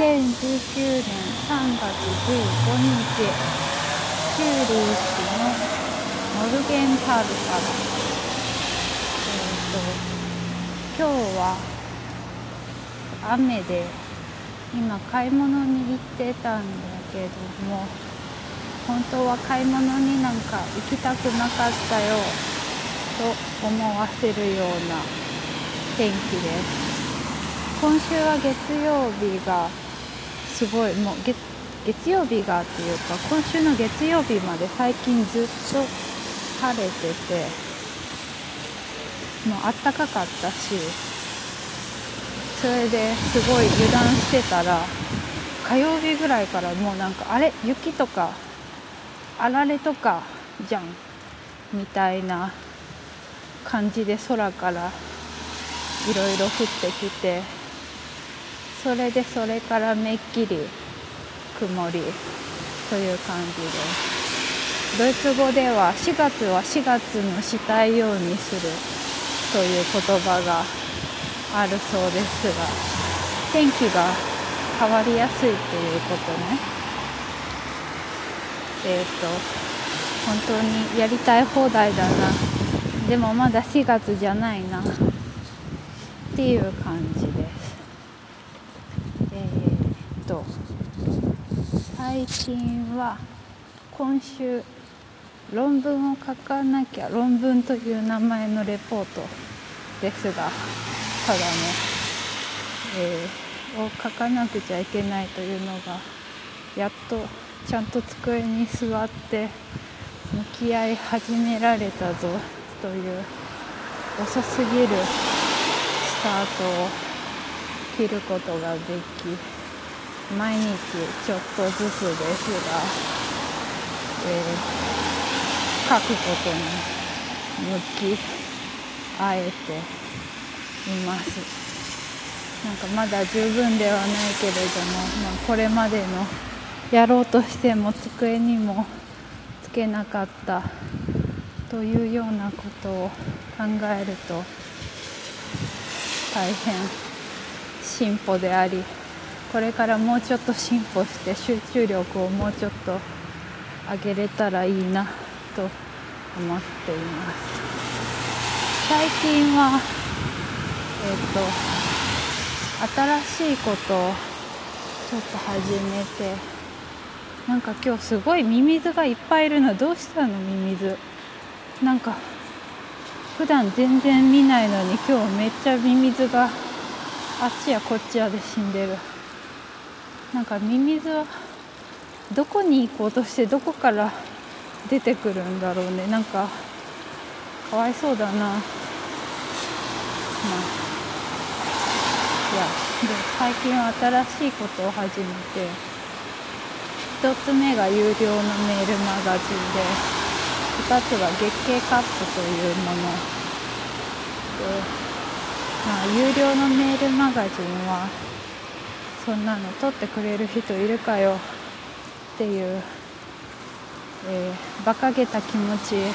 2019年3月15日チューリー市のモルゲンタルから。えっ、と今日は雨で今買い物に行ってたんだけども本当は買い物になんか行きたくなかったよと思わせるような天気です。今週は月曜日がすごい。もう月月曜日がっていうか今週の月曜日まで最近ずっと晴れててもうあったかかったしそれですごい油断してたら火曜日ぐらいからもうなんかあれ雪とかあられとかじゃんみたいな感じで空からいろいろ降ってきてそれでそれからめっきり曇りという感じです。ドイツ語では4月は4月のしたいようにするという言葉があるそうですが天気が変わりやすいということね。えっ、ー、と本当にやりたい放題だな。でもまだ4月じゃないな。っていう感じですえっ、ー、と最近は今週論文を書かなきゃ論文という名前のレポートですがただね、えー、を書かなくちゃいけないというのがやっとちゃんと机に座って向き合い始められたぞという遅すぎるスタートを切ることができ毎日ちょっとずつですが、えー、書くことに向き合えていますなんかまだ十分ではないけれども、まあ、これまでのやろうとしても机にもつけなかったというようなことを考えると大変進歩でありこれからもうちょっと進歩して集中力をもうちょっと上げれたらいいなと思っています。最近はえっ、と新しいことをちょっと始めてなんか今日すごいミミズがいっぱいいるのどうしたの？ミミズなんか普段全然見ないのに今日めっちゃミミズがあっちやこっちやで死んでる。なんかミミズはどこに行こうとしてどこから出てくるんだろうね。なんかかわいそうだな。まあ。いやで最近は新しいことを始めて1つ目が有料のメールマガジンで2つは月経カップというもの。で、まあ、有料のメールマガジンはそんなの取ってくれる人いるかよ。っていう、えー、馬鹿げた気持ちも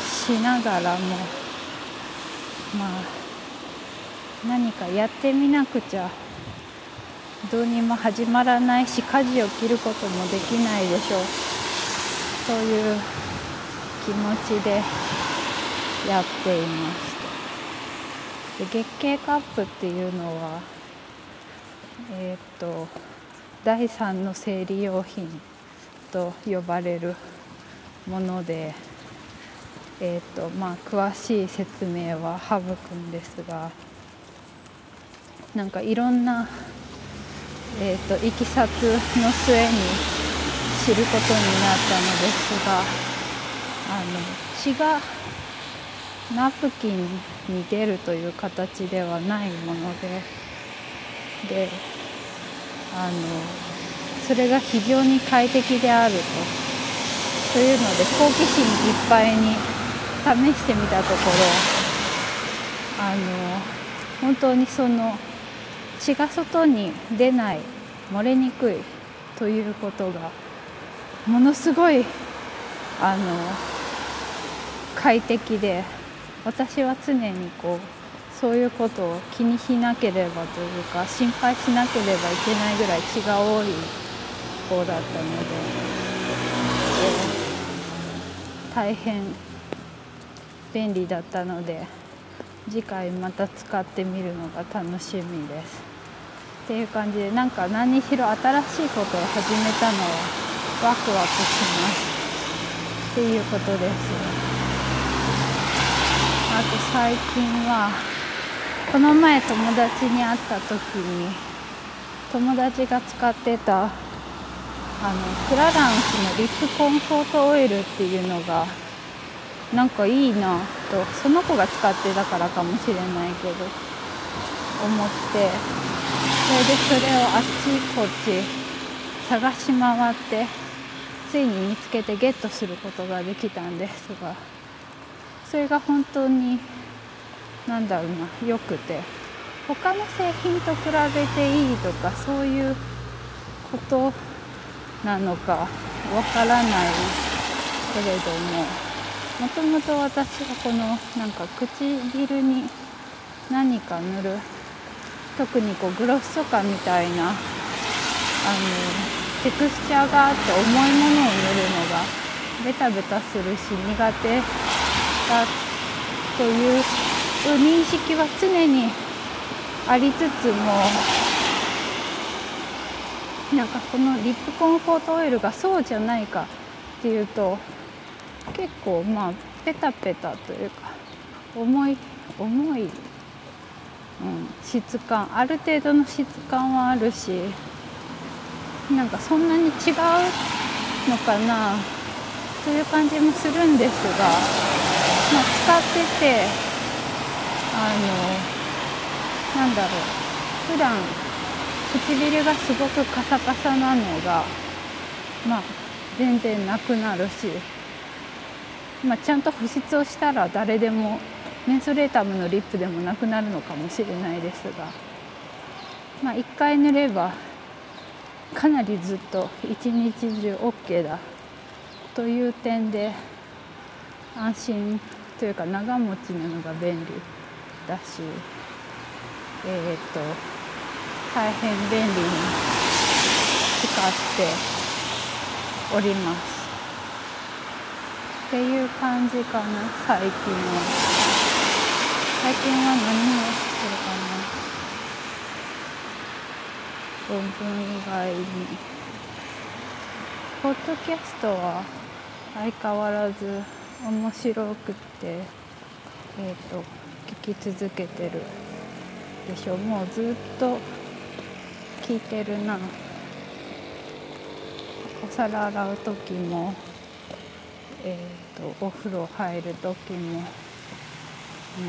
しながらもまあ何かやってみなくちゃどうにも始まらないし舵を切ることもできないでしょう。そういう気持ちでやっていますで月経カップっていうのはえっ、と第3の生理用品と呼ばれるものでえーとまあ、詳しい説明は省くんですがなんかいろんな、えーと、といきさつの末に知ることになったのですがあの血がナプキンに出るという形ではないものでであのそれが非常に快適であると。というので好奇心いっぱいに試してみたところあの本当にその血が外に出ない漏れにくいということがものすごいあの快適で私は常にこうそういうことを気にしなければというか心配しなければいけないぐらい気が多い子だったので、大変便利だったので次回また使ってみるのが楽しみです。っていう感じでなんか何にしろ新しいことを始めたのはワクワクしますっていうことですあと最近はこの前友達に会った時に友達が使ってたあのクラランスのリップコンフォートオイルっていうのがなんかいいなとその子が使ってたからかもしれないけど思ってそれでそれをあっちこっち探し回ってついに見つけてゲットすることができたんですがそれが本当に何だろうな良くて。他の製品と比べていいとかそういうことなのかわからないけれども。もともと私はこのなんか唇に何か塗る特にこうグロスとかみたいなあのテクスチャーがあって重いものを塗るのがベタベタするし苦手だというう認識は常にありつつもなんかこのリップコンフォートオイルがそうじゃないかっていうと結構まあペタペタというか重い重いうん、質感ある程度の質感はあるしなんかそんなに違うのかなという感じもするんですが、まあ、使っててあのなんだろう。普段唇がすごくカサカサなのがまあ全然なくなるし、まあ、ちゃんと保湿をしたら誰でもメンソレータムのリップでもなくなるのかもしれないですが、まあ、1回塗ればかなりずっと一日中 OK だという点で安心というか長持ちなのが便利。だしえっ、と大変便利に使っております。っていう感じかな最近は。最近は何をしてるかな。論文以外に。ポッドキャストは相変わらず面白くってえっ、ー、と聞き続けてる。でしょ？もうずっと聞いてるな。お皿洗う時もえっ、ー、とお風呂入る時も。う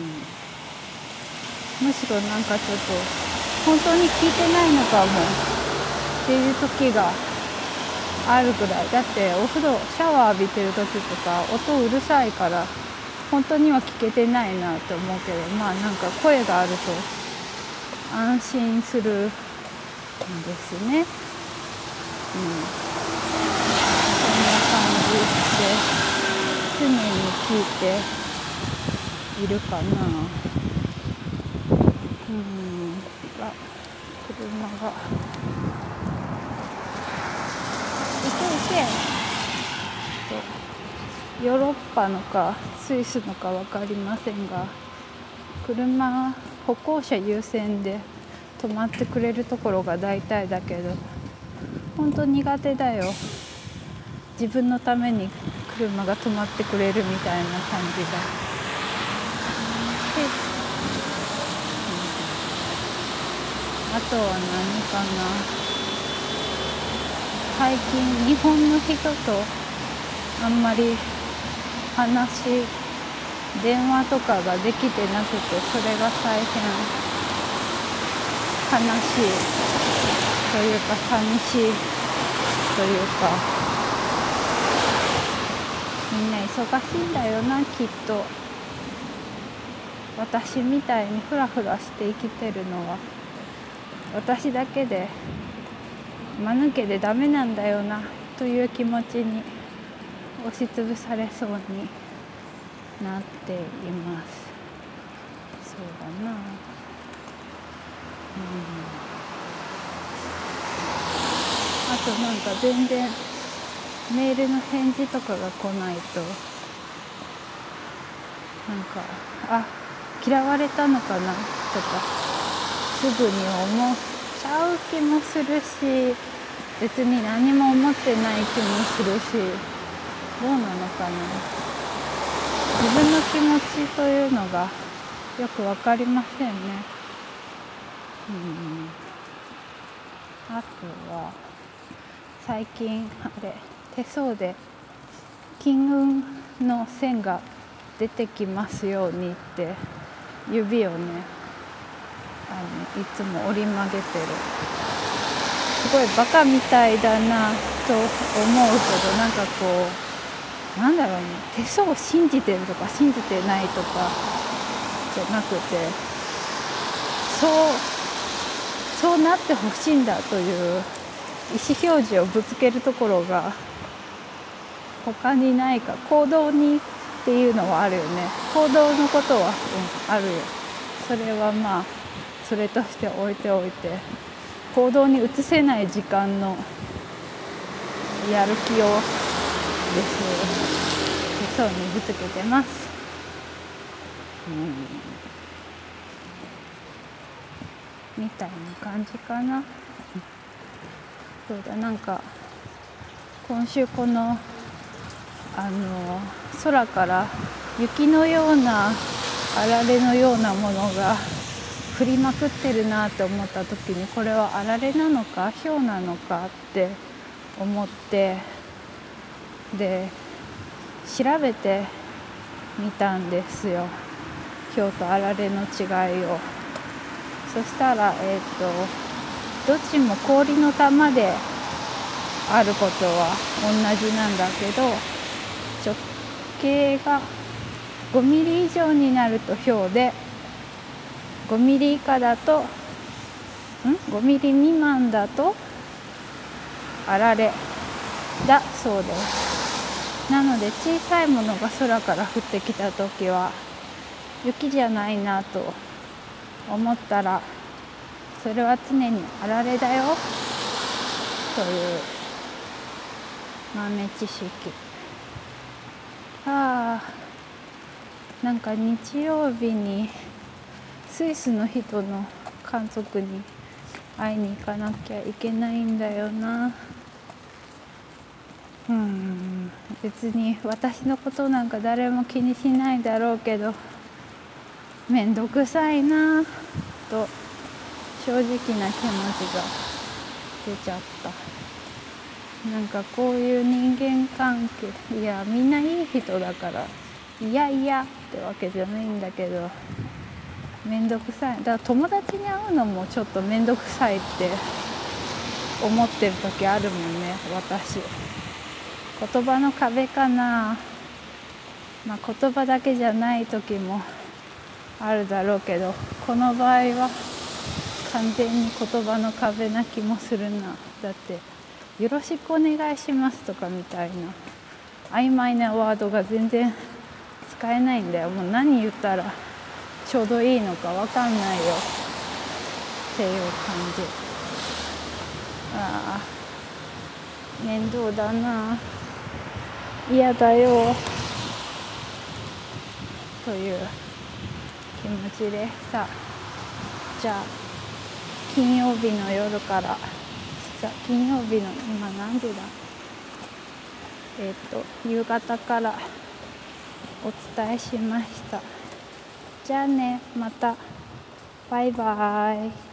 ん、むしろなんかちょっと本当に聞いてないのかもっていう時があるぐらい。だってお風呂シャワー浴びてる時とか音うるさいから本当には聞けてないなと思うけどまあなんか声があると安心するんですね。うん、そんな感じで常に聞いているかな。うん。あ車が。いけいけヨーロッパのかスイスのか分かりませんが車歩行者優先で止まってくれるところが大体だけど本当苦手だよ自分のために車が止まってくれるみたいな感じが。あとは何かな最近日本の人とあんまり話電話とかができてなくてそれが大変。悲しいというか寂しいというか。みんな忙しいんだよなきっと。私みたいにフラフラして生きてるのは。私だけで間抜けでダメなんだよなという気持ちに。押しつぶされそうになっています。そうだな。うん。あとなんか全然メールの返事とかが来ないとなんかあ嫌われたのかなとかすぐに思っちゃう気もするし別に何も思ってない気もするし。どうなのかな。自分の気持ちというのがよく分かりませんね。うん。あとは最近あれ手相で金運の線が出てきますようにって指をねあのいつも折り曲げてる。すごいバカみたいだなと思うほどなんかこうなんだろうね。手相を信じてるとか信じてないとかじゃなくてそうそうなってほしいんだという意思表示をぶつけるところが他にないか行動にっていうのはあるよね。行動のことは、うん、あるよ。それはまあそれとして置いておいて行動に移せない時間のやる気をです手相にぶつけてます、うん、みたいな感じかな。そうだなんか今週このあの空から雪のようなあられのようなものが降りまくってるなって思った時にこれはあられなのか氷なのかって思ってで調べてみたんですよ。氷とあられの違いを。そしたらえっ、ー、とどっちも氷の玉であることは同じなんだけど直径が5ミリ以上になると氷で5ミリ以下だとん？5ミリ未満だとあられだそうです。なので小さいものが空から降ってきた時は雪じゃないなと思ったらそれは常にあられだよという豆知識。ああなんか日曜日にスイスの人の家族に会いに行かなきゃいけないんだよな。うん。別に私のことなんか誰も気にしないだろうけど面倒くさいなと正直な気持ちが出ちゃった。なんかこういう人間関係いやみんないい人だからいやいやってわけじゃないんだけど面倒くさい。だから友達に会うのもちょっと面倒くさいって思ってる時あるもんね私。言葉の壁かな。まあ言葉だけじゃない時もあるだろうけどこの場合は完全に言葉の壁な気もするな。だって「よろしくお願いします」とかみたいな曖昧なワードが全然使えないんだよ。もう何言ったらちょうどいいのか分かんないよ。っていう感じ。ああ面倒だな。あ嫌だよ。という気持ちでさ。じゃあ金曜日の夜から。じゃ金曜日の今何時だ？えっ、ー、と夕方から。お伝えしました。じゃあねまた。バイバーイ。